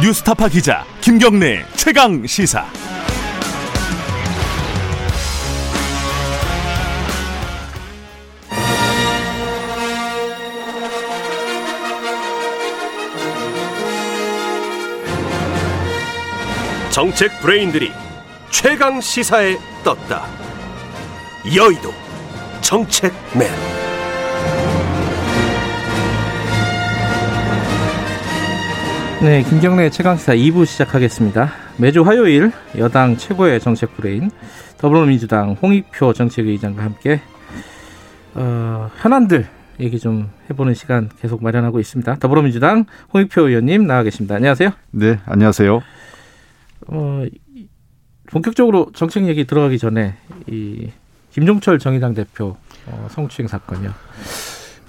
뉴스타파 기자 김경래 최강 시사. 정책 브레인들이 최강 시사에 떴다. 여의도 정책맨. 네, 김경래 최강시사 2부 시작하겠습니다. 매주 화요일 여당 최고의 정책 브레인 더불어민주당 홍익표 정책의장과 함께 어, 현안들 얘기 좀 해보는 시간 계속 마련하고 있습니다. 더불어민주당 홍익표 의원님 나와 계십니다. 안녕하세요. 네, 안녕하세요. 어, 본격적으로 정책 얘기 들어가기 전에 이 김종철 정의당 대표 어, 성추행 사건이요.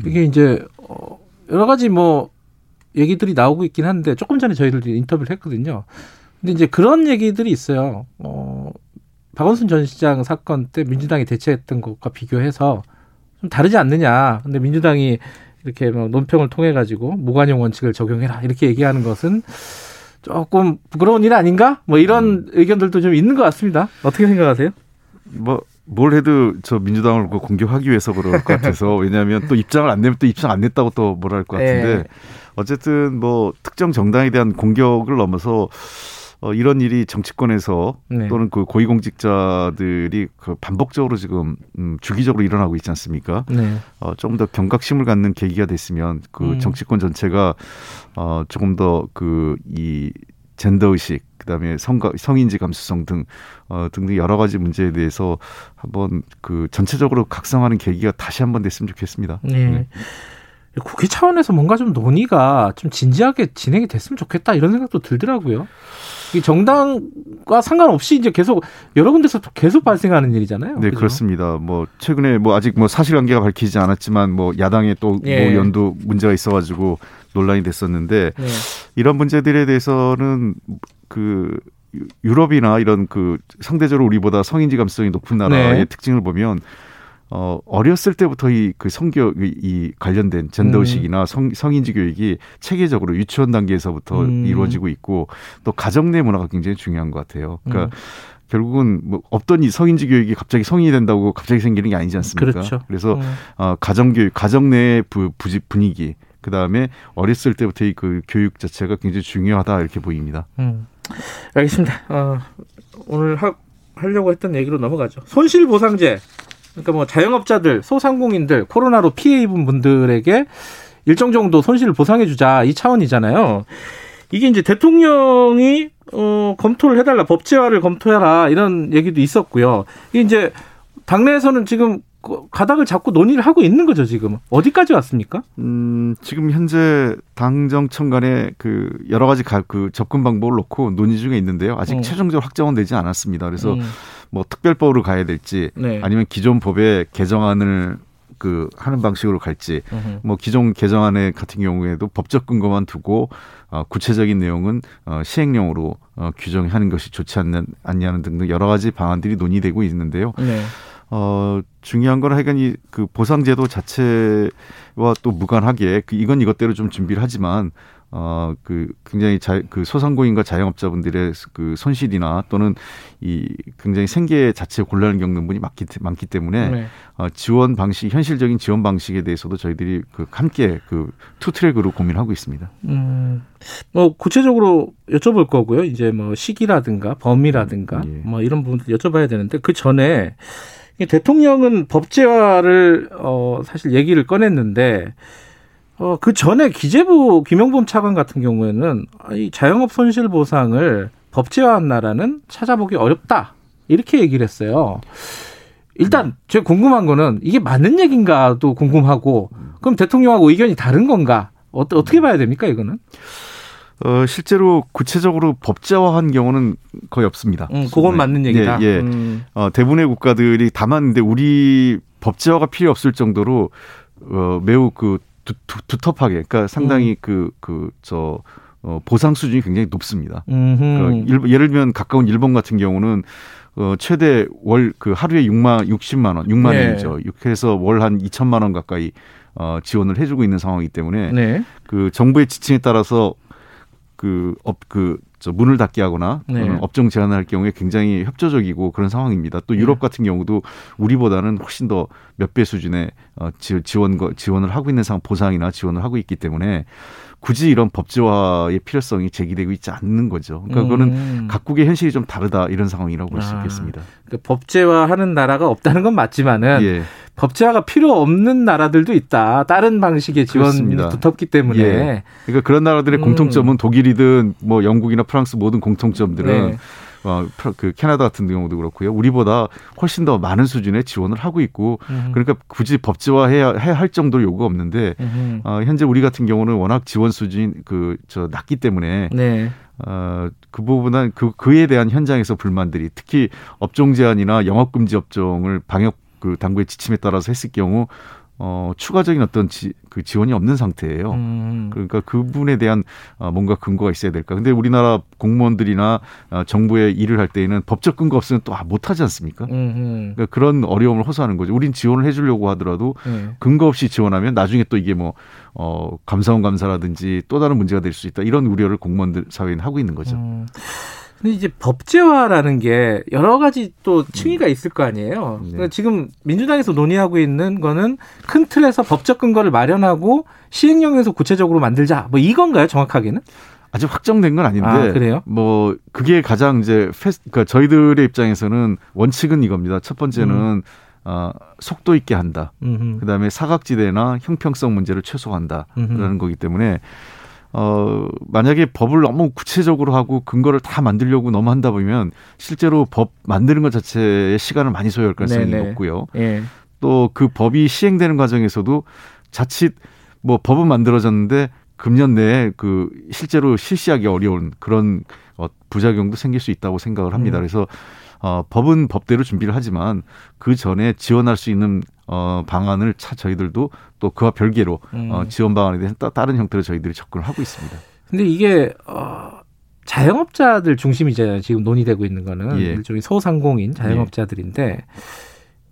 이게 이제 어, 여러 가지 뭐 얘기들이 나오고 있긴 한데 조금 전에 저희들도 인터뷰를 했거든요. 근데 이제 그런 얘기들이 있어요. 어, 박원순 전 시장 사건 때 민주당이 대처했던 것과 비교해서 좀 다르지 않느냐. 근데 민주당이 이렇게 뭐 논평을 통해 가지고 무관용 원칙을 적용해라 이렇게 얘기하는 것은 조금 부끄러운 일 아닌가? 뭐 이런 음. 의견들도 좀 있는 것 같습니다. 어떻게 생각하세요? 뭐 뭘 해도 저 민주당을 공격하기 위해서 그럴 것 같아서 왜냐하면 또 입장을 안 내면 또 입장 안 냈다고 또 뭐라 할 것 같은데 네. 어쨌든 뭐 특정 정당에 대한 공격을 넘어서 어, 이런 일이 정치권에서 네. 또는 그 고위공직자들이 그 반복적으로 지금 음, 주기적으로 일어나고 있지 않습니까? 네. 어, 조금 더 경각심을 갖는 계기가 됐으면 그 음. 정치권 전체가 어, 조금 더 그 이 젠더 의식 그다음에 성가, 성인지 감수성 등 어, 등등 여러 가지 문제에 대해서 한번 그 전체적으로 각성하는 계기가 다시 한번 됐으면 좋겠습니다. 네. 네. 국회 차원에서 뭔가 좀 논의가 좀 진지하게 진행이 됐으면 좋겠다 이런 생각도 들더라고요. 이 정당과 상관없이 이제 계속 여러 군데서 계속 발생하는 일이잖아요. 네, 그죠? 그렇습니다. 뭐 최근에 뭐 아직 뭐 사실관계가 밝히지 않았지만 뭐 야당에 또뭐 예. 연두 문제가 있어가지고 논란이 됐었는데 예. 이런 문제들에 대해서는 그 유럽이나 이런 그 상대적으로 우리보다 성인 지 감수성이 높은 나라의 네. 특징을 보면 어, 어렸을 때부터 이 그 성교육, 이 관련된 젠더 의식이나 음. 성, 성인지 교육이 체계적으로 유치원 단계에서부터 음. 이루어지고 있고 또 가정 내 문화가 굉장히 중요한 것 같아요. 그러니까 음. 결국은 뭐 없던 이 성인지 교육이 갑자기 성인이 된다고 갑자기 생기는 게 아니지 않습니까? 그렇죠. 그래서 음. 어, 가정 교육, 가정 내의 부, 부집 분위기, 그 다음에 어렸을 때부터 이그 교육 자체가 굉장히 중요하다 이렇게 보입니다. 음. 알겠습니다. 어, 오늘 하, 하려고 했던 얘기로 넘어가죠. 손실보상제 그러니까 뭐 자영업자들, 소상공인들, 코로나로 피해 입은 분들에게 일정 정도 손실을 보상해 주자 이 차원이잖아요. 이게 이제 대통령이 어 검토를 해달라 법제화를 검토해라 이런 얘기도 있었고요. 이게 이제 당내에서는 지금 가닥을 잡고 논의를 하고 있는 거죠 지금 어디까지 왔습니까? 음 지금 현재 당정청 간에 그 여러 가지 가, 그 접근 방법을 놓고 논의 중에 있는데요 아직 음. 최종적으로 확정은 되지 않았습니다. 그래서 음. 뭐 특별법으로 가야 될지 네. 아니면 기존 법의 개정안을 그 하는 방식으로 갈지 으흠. 뭐 기존 개정안에 같은 경우에도 법적 근거만 두고 어, 구체적인 내용은 어, 시행령으로 어, 규정하는 것이 좋지 않는 않냐는 등등 여러 가지 방안들이 논의되고 있는데요. 네. 어, 중요한 건 하여간 이 그 보상제도 자체와 또 무관하게 그 이건 이것대로 좀 준비를 하지만 어, 그 굉장히 자, 그 소상공인과 자영업자분들의 그 손실이나 또는 이 굉장히 생계 자체 곤란을 겪는 분이 많기, 많기 때문에 네. 어, 지원 방식, 현실적인 지원 방식에 대해서도 저희들이 그 함께 그 투트랙으로 고민하고 있습니다. 음, 뭐 구체적으로 여쭤볼 거고요. 이제 뭐 시기라든가 범위라든가 예. 뭐 이런 부분들 여쭤봐야 되는데 그 전에 대통령은 법제화를 어, 사실 얘기를 꺼냈는데 어, 그 전에 기재부 김영범 차관 같은 경우에는 이 자영업 손실 보상을 법제화한 나라는 찾아보기 어렵다. 이렇게 얘기를 했어요. 일단 제가 궁금한 거는 이게 맞는 얘기인가도 궁금하고 그럼 대통령하고 의견이 다른 건가? 어, 어떻게 봐야 됩니까, 이거는? 어, 실제로 구체적으로 법제화한 경우는 거의 없습니다. 음, 그건 맞는 얘기다. 예, 예. 음. 어, 대부분의 국가들이 다만 근데 우리 법제화가 필요 없을 정도로 어, 매우 그 두, 텁하게 그러니까 상당히 그그저 어, 보상 수준이 굉장히 높습니다. 그러니까 예를 들면 가까운 일본 같은 경우는 어, 최대 월 그 하루에 6만 60만 원, 6만 네. 원이죠. 이렇게 해서 월 한 2천만 원 가까이 어, 지원을 해주고 있는 상황이기 때문에 네. 그 정부의 지침에 따라서 그 업 그 저 문을 닫게 하거나 네. 업종 제한을 할 경우에 굉장히 협조적이고 그런 상황입니다. 또 유럽 네. 같은 경우도 우리보다는 훨씬 더 몇 배 수준의 어 지원 지원을 하고 있는 상황 보상이나 지원을 하고 있기 때문에 굳이 이런 법제화의 필요성이 제기되고 있지 않는 거죠. 그러니까 그거는 음. 각국의 현실이 좀 다르다 이런 상황이라고 볼수 아, 있겠습니다. 그러니까 법제화하는 나라가 없다는 건 맞지만은 예. 법제화가 필요 없는 나라들도 있다. 다른 방식의 지원이. 두텁기 때문에. 예. 그러니까 그런 나라들의 음. 공통점은 독일이든 뭐 영국이나 프랑스 모든 공통점들은 네. 어, 그 캐나다 같은 경우도 그렇고요. 우리보다 훨씬 더 많은 수준의 지원을 하고 있고 음. 그러니까 굳이 법제화해야 해야 할 정도로 요구가 없는데 음. 어, 현재 우리 같은 경우는 워낙 지원 수준이 그 저 낮기 때문에 네. 어, 그 부분은 그 그에 대한 현장에서 불만들이 특히 업종 제한이나 영업 금지 업종을 방역 그 당국의 지침에 따라서 했을 경우 어, 추가적인 어떤 지, 그 지원이 없는 상태예요. 음. 그러니까 그 부분에 대한 어, 뭔가 근거가 있어야 될까. 근데 우리나라 공무원들이나 어, 정부에 일을 할 때에는 법적 근거 없으면 또못 하지 않습니까? 음. 그러니까 그런 어려움을 호소하는 거죠. 우린 지원을 해주려고 하더라도 음. 근거 없이 지원하면 나중에 또 이게 뭐, 어, 감사원 감사라든지 또 다른 문제가 될 수 있다. 이런 우려를 공무원들 사회는 하고 있는 거죠. 음. 근데 이제 법제화라는 게 여러 가지 또 층위가 음. 있을 거 아니에요. 네. 그러니까 지금 민주당에서 논의하고 있는 거는 큰 틀에서 법적 근거를 마련하고 시행령에서 구체적으로 만들자. 뭐 이건가요, 정확하게는? 아직 확정된 건 아닌데. 아, 그래요? 뭐 그게 가장 이제 페스, 그러니까 저희들의 입장에서는 원칙은 이겁니다. 첫 번째는 음. 어, 속도 있게 한다. 음흠. 그다음에 사각지대나 형평성 문제를 최소화한다라는 거기 때문에 어, 만약에 법을 너무 구체적으로 하고 근거를 다 만들려고 너무 한다 보면 실제로 법 만드는 것 자체에 시간을 많이 소요할 가능성이 네네. 높고요. 예. 또그 법이 시행되는 과정에서도 자칫 뭐 법은 만들어졌는데 금년 내에 그 실제로 실시하기 어려운 그런 어, 부작용도 생길 수 있다고 생각을 합니다. 음. 그래서 어, 법은 법대로 준비를 하지만 그 전에 지원할 수 있는 어, 방안을 차 저희들도 또 그와 별개로 음. 어, 지원 방안에 대해서 다른 형태로 저희들이 접근을 하고 있습니다. 근데 이게 어, 자영업자들 중심이잖아요. 지금 논의되고 있는 거는 예. 일종의 소상공인 자영업자들인데 예.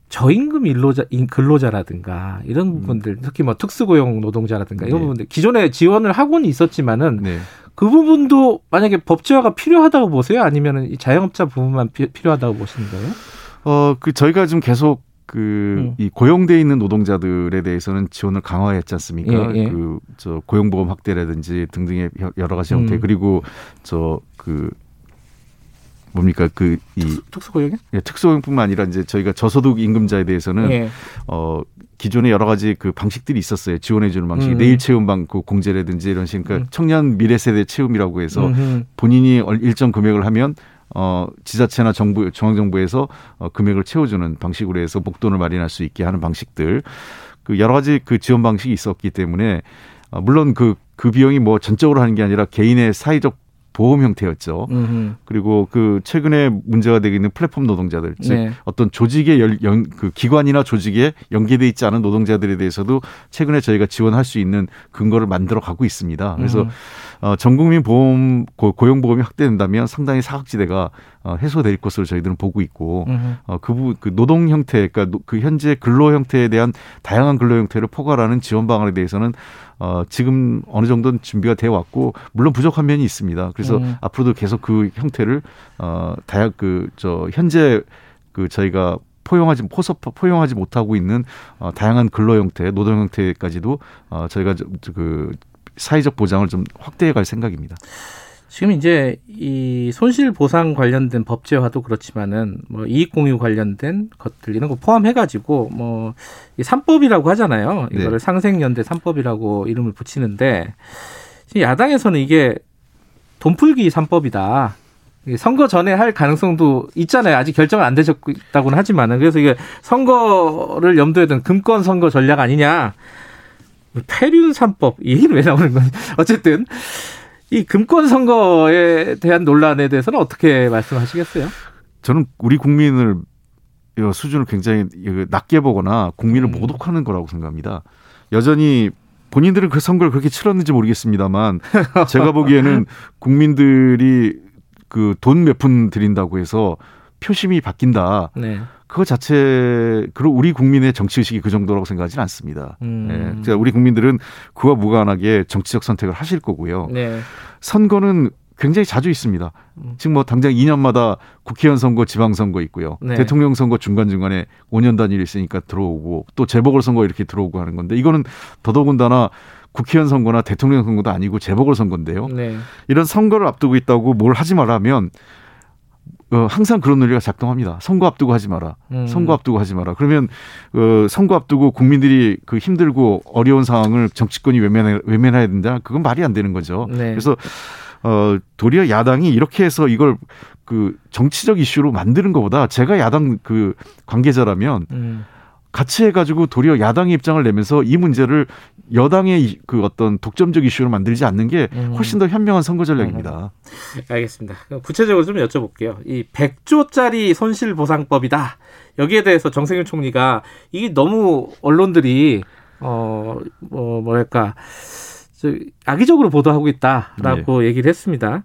저임금 일로자 근로자라든가 이런 음. 부분들 특히 뭐 특수고용 노동자라든가 이런 네. 부분들 기존에 지원을 하고는 있었지만은 네. 그 부분도 만약에 법제화가 필요하다고 보세요? 아니면 자영업자 부분만 피, 필요하다고 보시는 거예요? 어, 그 저희가 지금 계속 그이 음. 고용돼 있는 노동자들에 대해서는 지원을 강화했지 않습니까? 예, 예. 그저 고용보험 확대라든지 등등의 여러 가지 형태 음. 그리고 저 그 뭡니까 그이 특수고용이? 예, 특수고용뿐만 아니라 이제 저희가 저소득 임금자에 대해서는 예. 어 기존에 여러 가지 그 방식들이 있었어요. 지원해 주는 방식이 음. 내일 체험방 그 공제라든지 이런 식 그러니까 음. 청년 미래 세대 체험이라고 해서. 본인이 일정 금액을 하면 어, 지자체나 정부, 중앙정부에서 어, 금액을 채워주는 방식으로 해서 목돈을 마련할 수 있게 하는 방식들. 그 여러 가지 그 지원 방식이 있었기 때문에 어, 물론 그, 그 비용이 뭐 전적으로 하는 게 아니라 개인의 사회적 보험 형태였죠. 음흠. 그리고 그 최근에 문제가 되고 있는 플랫폼 노동자들, 즉 네. 어떤 조직의 열, 연, 그 기관이나 조직에 연계돼 있지 않은 노동자들에 대해서도 최근에 저희가 지원할 수 있는 근거를 만들어 가고 있습니다. 그래서 음. 어, 전국민 보험 고용 보험이 확대된다면 상당히 사각지대가 어, 해소될 것으로 저희들은 보고 있고 어, 그, 부, 그 노동 형태, 그러니까 그 현재 근로 형태에 대한 다양한 근로 형태를 포괄하는 지원 방안에 대해서는 어, 지금 어느 정도는 준비가 되어 왔고 물론 부족한 면이 있습니다. 그래서 음. 앞으로도 계속 그 형태를 어, 다양 그저 현재 그 저희가 포용하지 포서 포용하지 못하고 있는 어, 다양한 근로 형태, 노동 형태까지도 어, 저희가 그 사회적 보장을 좀 확대해 갈 생각입니다. 지금 이제 이 손실 보상 관련된 법제화도 그렇지만은 뭐 이익 공유 관련된 것들 이런 거 포함해 가지고 뭐이 삼법이라고 하잖아요. 이거를 네. 상생연대 삼법이라고 이름을 붙이는데 야당에서는 이게 돈풀기 삼법이다. 선거 전에 할 가능성도 있잖아요. 아직 결정은 안 되셨다고는 하지만은 그래서 이게 선거를 염두에 둔 금권 선거 전략 아니냐. 폐륜 삼법 이 얘기는 왜 나오는 거지? 어쨌든 이 금권 선거에 대한 논란에 대해서는 어떻게 말씀하시겠어요? 저는 우리 국민을 수준을 굉장히 낮게 보거나 국민을 음. 모독하는 거라고 생각합니다. 여전히 본인들은 그 선거를 그렇게 치렀는지 모르겠습니다만 제가 보기에는 국민들이 그 돈 몇 푼 드린다고 해서 표심이 바뀐다. 네. 그거 자체 그리고 우리 국민의 정치 의식이 그 정도라고 생각하지는 않습니다. 음. 예. 우리 국민들은 그와 무관하게 정치적 선택을 하실 거고요. 네. 선거는 굉장히 자주 있습니다. 음. 지금 뭐 당장 2년마다 국회의원 선거, 지방 선거 있고요. 네. 대통령 선거 중간 중간에 5년 단위로 있으니까 들어오고 또 재보궐 선거 이렇게 들어오고 하는 건데 이거는 더더군다나 국회의원 선거나 대통령 선거도 아니고 재보궐 선거인데요. 네. 이런 선거를 앞두고 있다고 뭘 하지 말라면 어, 항상 그런 논리가 작동합니다. 선거 앞두고 하지 마라. 음. 선거 앞두고 하지 마라. 그러면 어, 선거 앞두고 국민들이 그 힘들고 어려운 상황을 정치권이 외면해, 외면해야 된다. 그건 말이 안 되는 거죠. 네. 그래서 어, 도리어 야당이 이렇게 해서 이걸 그 정치적 이슈로 만드는 것보다 제가 야당 그 관계자라면 음. 같이 해가지고 도리어 야당의 입장을 내면서 이 문제를 여당의 그 어떤 독점적 이슈로 만들지 않는 게 음. 훨씬 더 현명한 선거 전략입니다. 음. 알겠습니다. 구체적으로 좀 여쭤볼게요. 이 100조짜리 손실보상법이다. 여기에 대해서 정세균 총리가 이게 너무 언론들이 어, 뭐, 뭐랄까, 악의적으로 보도하고 있다라고 네. 얘기를 했습니다.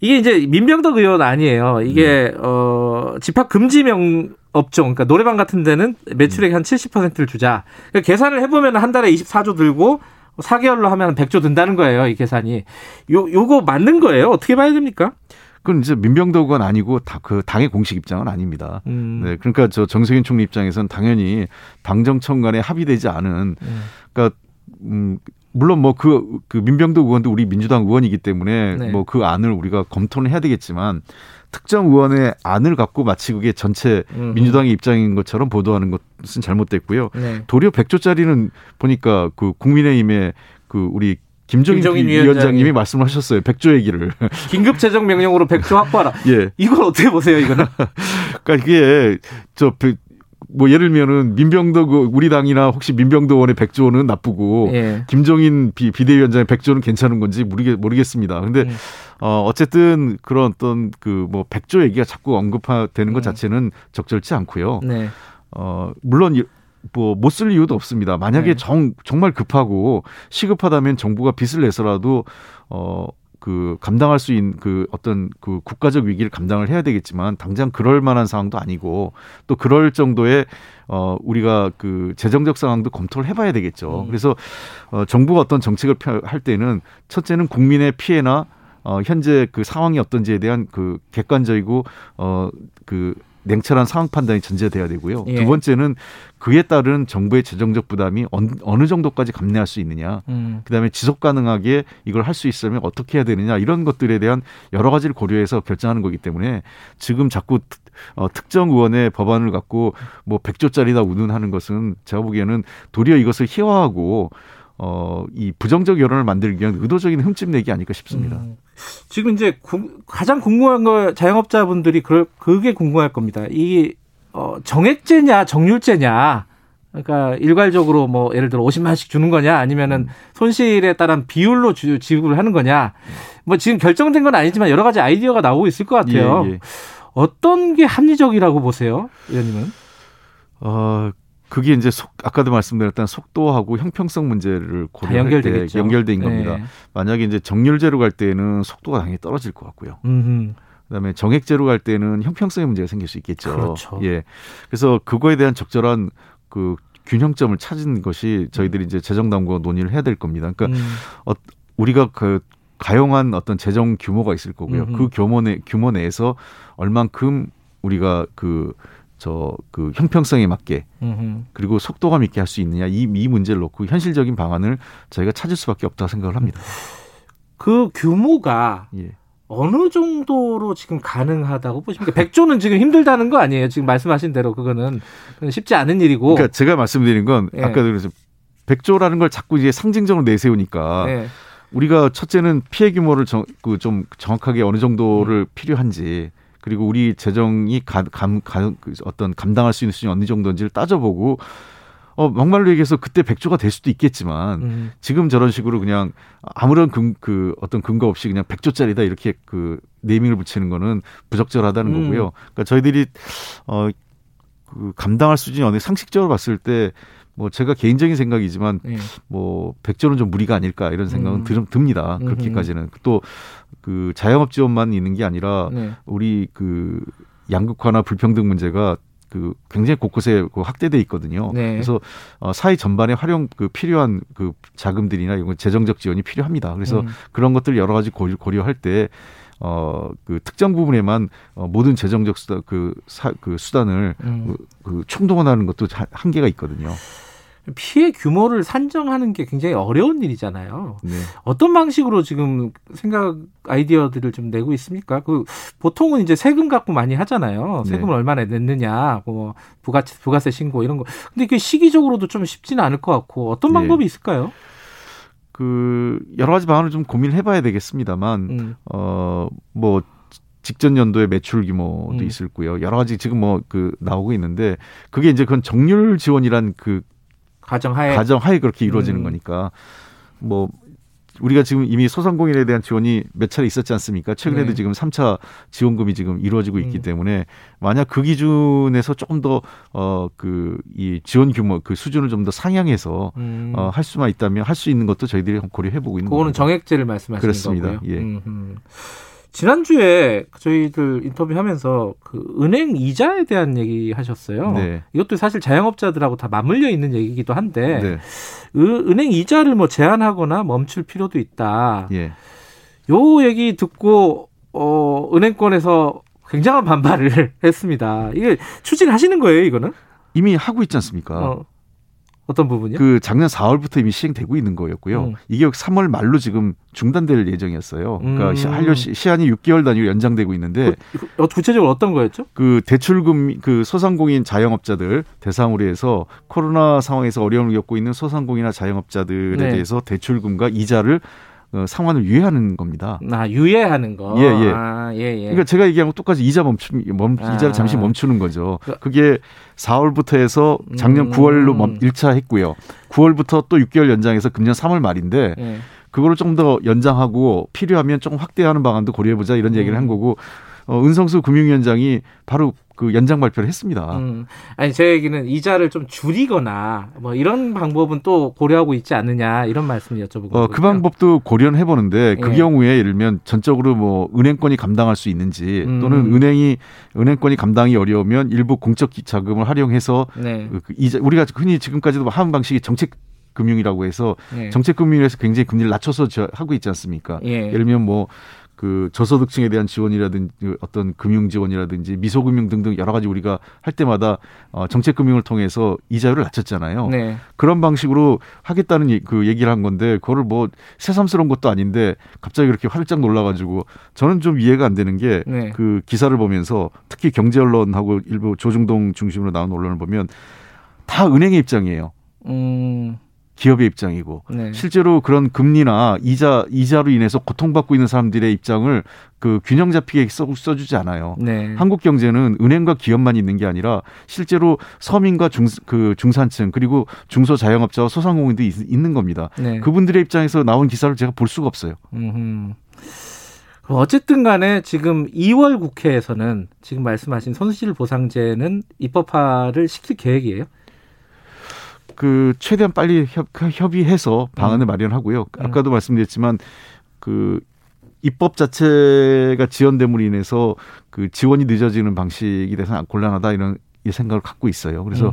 이게 이제 민병덕 의원 아니에요. 이게 네. 어 집합 금지 명 업종, 그러니까 노래방 같은 데는 매출액 한 70%를 주자. 그러니까 계산을 해보면 한 달에 24조 들고 4개월로 하면 100조 든다는 거예요. 이 계산이. 요 요거 맞는 거예요? 어떻게 봐야 됩니까? 그건 이제 민병덕은 아니고 다 그 당의 공식 입장은 아닙니다. 음. 네, 그러니까 저 정세균 총리 입장에서는 당연히 당정청 간에 합의되지 않은 음. 그러니까 음 물론 뭐그 그 민병덕 의원도 우리 민주당 의원이기 때문에 네. 뭐그 안을 우리가 검토는 해야 되겠지만 특정 의원의 안을 갖고 마치 그게 전체 음. 민주당의 입장인 것처럼 보도하는 것은 잘못됐고요. 네. 도리어 100조짜리는 보니까 그 국민의힘의 그 우리 김종인, 김종인 위원장님이 말씀을 하셨어요. 100조 얘기를. 긴급 재정 명령으로 100조 확보하라. 예. 이걸 어떻게 보세요, 이거는? 그러니까 이게 저 뭐 예를 들면은 민병덕 그 우리 당이나 혹시 민병덕 의원의 백조는 나쁘고 예. 김정인 비, 비대위원장의 백조는 괜찮은 건지 모르겠, 모르겠습니다. 근데 음. 어 어쨌든 그런 어떤 그 뭐 백조 얘기가 자꾸 언급되는 것 음. 자체는 적절치 않고요. 네. 어 물론 뭐못 쓸 이유도 없습니다. 만약에 네. 정 정말 급하고 시급하다면 정부가 빚을 내서라도 어 그 감당할 수 있는 그 어떤 그 국가적 위기를 감당을 해야 되겠지만 당장 그럴 만한 상황도 아니고 또 그럴 정도의 어 우리가 그 재정적 상황도 검토를 해봐야 되겠죠. 음. 그래서 어 정부가 어떤 정책을 할 때는 첫째는 국민의 피해나 어 현재 그 상황이 어떤지에 대한 그 객관적이고 어그 냉철한 상황 판단이 전제돼야 되고요. 예. 두 번째는 그에 따른 정부의 재정적 부담이 어느 정도까지 감내할 수 있느냐. 음. 그다음에 지속 가능하게 이걸 할 수 있으면 어떻게 해야 되느냐 이런 것들에 대한 여러 가지를 고려해서 결정하는 거기 때문에 지금 자꾸 어, 특정 의원의 법안을 갖고 뭐 100조짜리다 운운하는 것은 제가 보기에는 도리어 이것을 희화하고 어, 이 부정적 여론을 만들기 위한 의도적인 흠집 내기 아닐까 싶습니다. 음. 지금 이제 구, 가장 궁금한 거 자영업자분들이 그, 그게 궁금할 겁니다. 이 어, 정액제냐 정률제냐 그러니까 일괄적으로 뭐 예를 들어 50만씩 주는 거냐 아니면은 손실에 따른 비율로 주, 지급을 하는 거냐 뭐 지금 결정된 건 아니지만 여러 가지 아이디어가 나오고 있을 것 같아요. 예, 예. 어떤 게 합리적이라고 보세요, 의원님은? 어, 그게 이제 속 아까도 말씀드렸던 속도하고 형평성 문제를 고려할 때 연결된 네. 겁니다. 만약에 이제 정률제로 갈 때는 속도가 당연히 떨어질 것 같고요. 음흠. 그다음에 정액제로 갈 때는 형평성의 문제가 생길 수 있겠죠. 그렇죠. 예. 그래서 그거에 대한 적절한 그 균형점을 찾은 것이 저희들이 이제 재정당국과 논의를 해야 될 겁니다. 그러니까 음. 어, 우리가 그 가용한 어떤 재정 규모가 있을 거고요. 음흠. 그 규모 내 규모 내에서 얼만큼 우리가 그 저 그 형평성에 맞게 음흠. 그리고 속도감 있게 할 수 있느냐 이, 이 문제를 놓고 현실적인 방안을 저희가 찾을 수밖에 없다고 생각을 합니다. 그 규모가 예. 어느 정도로 지금 가능하다고 보십니까? 백조는 지금 힘들다는 거 아니에요? 지금 말씀하신 대로 그거는 쉽지 않은 일이고. 그러니까 제가 말씀드린 건 예. 아까도 그래서 백조라는 걸 자꾸 이제 상징적으로 내세우니까 예. 우리가 첫째는 피해 규모를 정, 그 좀 정확하게 어느 정도를 음. 필요한지 그리고 우리 재정이 감, 감, 감, 그 어떤 감당할 수 있는 수준이 어느 정도인지를 따져보고 어, 막말로 얘기해서 그때 백조가 될 수도 있겠지만 음. 지금 저런 식으로 그냥 아무런 근, 그 어떤 근거 없이 그냥 백조짜리다 이렇게 그 네이밍을 붙이는 거는 부적절하다는 음. 거고요. 그러니까 저희들이 어, 그 감당할 수준이 어느 상식적으로 봤을 때 뭐 제가 개인적인 생각이지만 네. 뭐 백조는 좀 무리가 아닐까 이런 생각은 음. 듭니다. 그렇게까지는 또 그 자영업 지원만 있는 게 아니라 네. 우리 그 양극화나 불평등 문제가 그 굉장히 곳곳에 그 확대돼 있거든요. 네. 그래서 어, 사회 전반에 활용 그 필요한 그 자금들이나 이런 재정적 지원이 필요합니다. 그래서 음. 그런 것들 여러 가지 고려, 고려할 때 어, 그 특정 부분에만 어, 모든 재정적 수단, 그, 사, 그 수단을 음. 그, 그 총동원하는 것도 한계가 있거든요. 피해 규모를 산정하는 게 굉장히 어려운 일이잖아요. 네. 어떤 방식으로 지금 생각 아이디어들을 좀 내고 있습니까? 그 보통은 이제 세금 갖고 많이 하잖아요. 세금을 네. 얼마나 냈느냐, 뭐 부가세, 부가세 신고 이런 거. 근데 이게 시기적으로도 좀 쉽지는 않을 것 같고 어떤 네. 방법이 네. 있을까요? 그 여러 가지 방안을 좀 고민해봐야 되겠습니다만 음. 어뭐 직전 연도의 매출 규모도 음. 있을 거요. 여러 가지 지금 뭐 그 나오고 있는데 그게 이제 그건 정률 지원이란 그 가정하에 가정하에 그렇게 이루어지는 음. 거니까 뭐 우리가 지금 이미 소상공인에 대한 지원이 몇 차례 있었지 않습니까? 최근에도 네. 지금 3차 지원금이 지금 이루어지고 있기 음. 때문에 만약 그 기준에서 조금 더 어 그 이 지원 규모 그 수준을 좀 더 상향해서 음. 어, 할 수만 있다면 할 수 있는 것도 저희들이 고려해 보고 있는 거는 정액제를 말씀하시는 그렇습니다. 거고요. 예. 음흠. 지난주에 저희들 인터뷰하면서 그 은행 이자에 대한 얘기 하셨어요. 네. 이것도 사실 자영업자들하고 다 맞물려 있는 얘기기도 한데 네. 은행 이자를 뭐 제한하거나 멈출 필요도 있다. 예. 요 얘기 듣고 어 은행권에서 굉장한 반발을 했습니다. 이게 추진하시는 거예요, 이거는? 이미 하고 있지 않습니까? 어. 어떤 부분이요? 그 작년 4월부터 이미 시행되고 있는 거였고요. 음. 이게 3월 말로 지금 중단될 예정이었어요. 그러니까 음. 한료 시한이 6개월 단위로 연장되고 있는데 그, 어, 구체적으로 어떤 거였죠? 그 대출금 그 소상공인 자영업자들 대상으로 해서 코로나 상황에서 어려움을 겪고 있는 소상공인이나 자영업자들에 네. 대해서 대출금과 이자를 어, 상환을 유예하는 겁니다. 아, 유예하는 거. 예, 예. 아, 예, 예. 그러니까 제가 얘기한 거 똑같이 이자 멈추, 멈, 아. 이자를 잠시 멈추는 거죠. 그 그게 4월부터 해서 작년 음. 9월로 멈, 1차 했고요. 9월부터 또 6개월 연장해서 금년 3월 말인데 예. 그거를 좀 더 연장하고 필요하면 조금 확대하는 방안도 고려해보자 이런 얘기를 한 음. 거고 어, 은성수 금융위원장이 바로 그 연장 발표를 했습니다. 음. 아니 제 얘기는 이자를 좀 줄이거나 뭐 이런 방법은 또 고려하고 있지 않느냐 이런 말씀 여쭤보고. 어, 그 방법도 고려는 해보는데 그 예. 경우에 예를 들면 전적으로 뭐 은행권이 감당할 수 있는지 음. 또는 은행이 은행권이 감당이 어려우면 일부 공적 자금을 활용해서 네. 그, 그 이자 우리가 흔히 지금까지도 하는 방식이 정책 금융이라고 해서 예. 정책 금융에서 굉장히 금리를 낮춰서 하고 있지 않습니까? 예. 예를 들면 뭐 그 저소득층에 대한 지원이라든지 어떤 금융 지원이라든지 미소금융 등등 여러 가지 우리가 할 때마다 어 정책 금융을 통해서 이자율을 낮췄잖아요. 네. 그런 방식으로 하겠다는 그 얘기를 한 건데 그거를 뭐 새삼스러운 것도 아닌데 갑자기 그렇게 활짝 놀라가지고 저는 좀 이해가 안 되는 게그 네. 그 기사를 보면서 특히 경제 언론하고 일부 조중동 중심으로 나온 언론을 보면 다 은행의 입장이에요. 음. 기업의 입장이고 네. 실제로 그런 금리나 이자 이자로 인해서 고통받고 있는 사람들의 입장을 그 균형 잡히게 써, 써주지 않아요. 네. 한국 경제는 은행과 기업만 있는 게 아니라 실제로 서민과 중, 그 중산층 그리고 중소자영업자와 소상공인도 있, 는 겁니다. 네. 그분들의 입장에서 나온 기사를 제가 볼 수가 없어요. 음흠. 어쨌든 간에 지금 2월 국회에서는 지금 말씀하신 손실 보상제는 입법화를 시킬 계획이에요? 그 최대한 빨리 협, 협의해서 방안을 음. 마련하고요. 음. 아까도 음. 말씀드렸지만 그 입법 자체가 지연됨으로 인해서 그 지원이 늦어지는 방식이 돼서 곤란하다 이런 이 생각을 갖고 있어요. 그래서 음.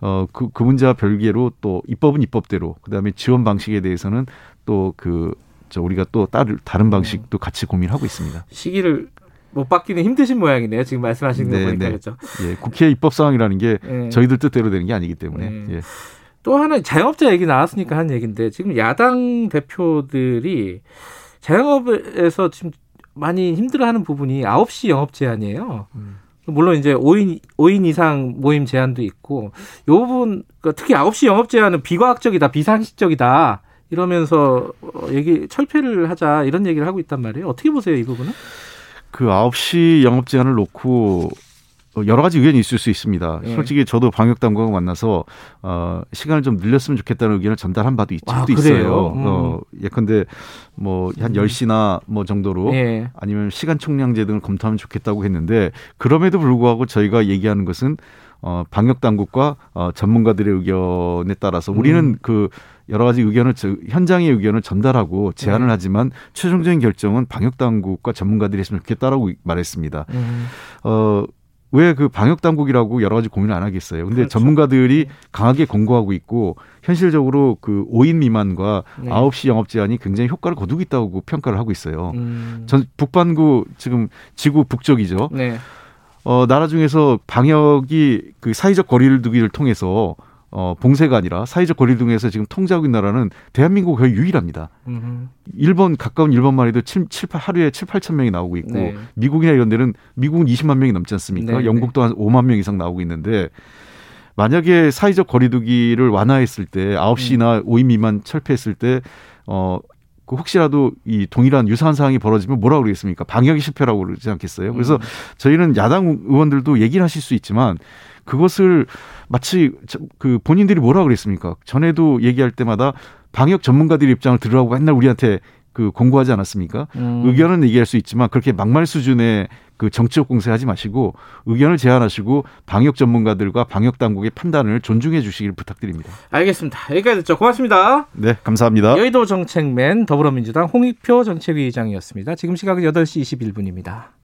어그 그 문제와 별개로 또 입법은 입법대로 그다음에 지원 방식에 대해서는 또그 저 우리가 또 다른 다른 음. 방식도 같이 고민하고 있습니다. 시기를 못 받기는 힘드신 모양이네요. 지금 말씀하시는 네, 거 보니까 네. 그렇죠. 예, 국회 입법 상황이라는 게 네. 저희들 뜻대로 되는 게 아니기 때문에. 네. 예. 또 하나 자영업자 얘기 나왔으니까 한 얘기인데 지금 야당 대표들이 자영업에서 지금 많이 힘들어하는 부분이 9시 영업 제한이에요. 음. 물론 이제 5인 5인 이상 모임 제한도 있고 요 부분 그러니까 특히 9시 영업 제한은 비과학적이다, 비상식적이다. 이러면서 어, 얘기 철폐를 하자 이런 얘기를 하고 있단 말이에요. 어떻게 보세요, 이 부분은? 그 9시 영업 제한을 놓고 어, 여러 가지 의견이 있을 수 있습니다. 예. 솔직히 저도 방역 당국과 만나서 어 시간을 좀 늘렸으면 좋겠다는 의견을 전달한 바도 있, 아, 있어요. 음. 어 예컨대 뭐한 10시나 뭐 정도로 예. 아니면 시간 총량제 등을 검토하면 좋겠다고 했는데 그럼에도 불구하고 저희가 얘기하는 것은 어 방역 당국과 어 전문가들의 의견에 따라서 우리는 음. 그 여러 가지 의견을 현장의 의견을 전달하고 제안을 네. 하지만 최종적인 결정은 방역 당국과 전문가들이 했으면 좋겠다라고 말했습니다. 음. 어 왜 그 방역 당국이라고 여러 가지 고민을 안 하겠어요. 근데 그렇죠. 전문가들이 네. 강하게 권고하고 있고 현실적으로 그 5인 미만과 네. 9시 영업 제한이 굉장히 효과를 거두고 있다고 평가를 하고 있어요. 음. 전 북반구 지금 지구 북쪽이죠. 네. 어, 나라 중에서 방역이 그 사회적 거리를 두기를 통해서 어, 봉쇄가 아니라 사회적 거리 등에서 지금 통제하고 있는 나라는 대한민국 거의 유일합니다. 음흠. 일본 가까운 일본만 해도 7, 7 8, 하루에 7, 8천 명이 나오고 있고 네. 미국이나 이런 데는 미국은 20만 명이 넘지 않습니까? 네, 영국도 한 5만 명 이상 나오고 있는데 만약에 사회적 거리두기를 완화했을 때 9시나 음. 5인 미만 철폐했을 때 어, 그 혹시라도 이 동일한 유사한 상황이 벌어지면 뭐라고 그러겠습니까? 방역이 실패라고 그러지 않겠어요? 그래서 음. 저희는 야당 의원들도 얘기를 하실 수 있지만 그것을 마치 그 본인들이 뭐라 그랬습니까? 전에도 얘기할 때마다 방역 전문가들의 입장을 들으라고 맨날 우리한테 그 공고하지 않았습니까? 음. 의견은 얘기할 수 있지만 그렇게 막말 수준의 그 정치적 공세하지 마시고 의견을 제안하시고 방역 전문가들과 방역 당국의 판단을 존중해 주시길 부탁드립니다. 알겠습니다. 여기까지 듣죠. 고맙습니다. 네, 감사합니다. 여의도 정책맨 더불어민주당 홍익표 정책위의장이었습니다. 지금 시각은 8시 21분입니다.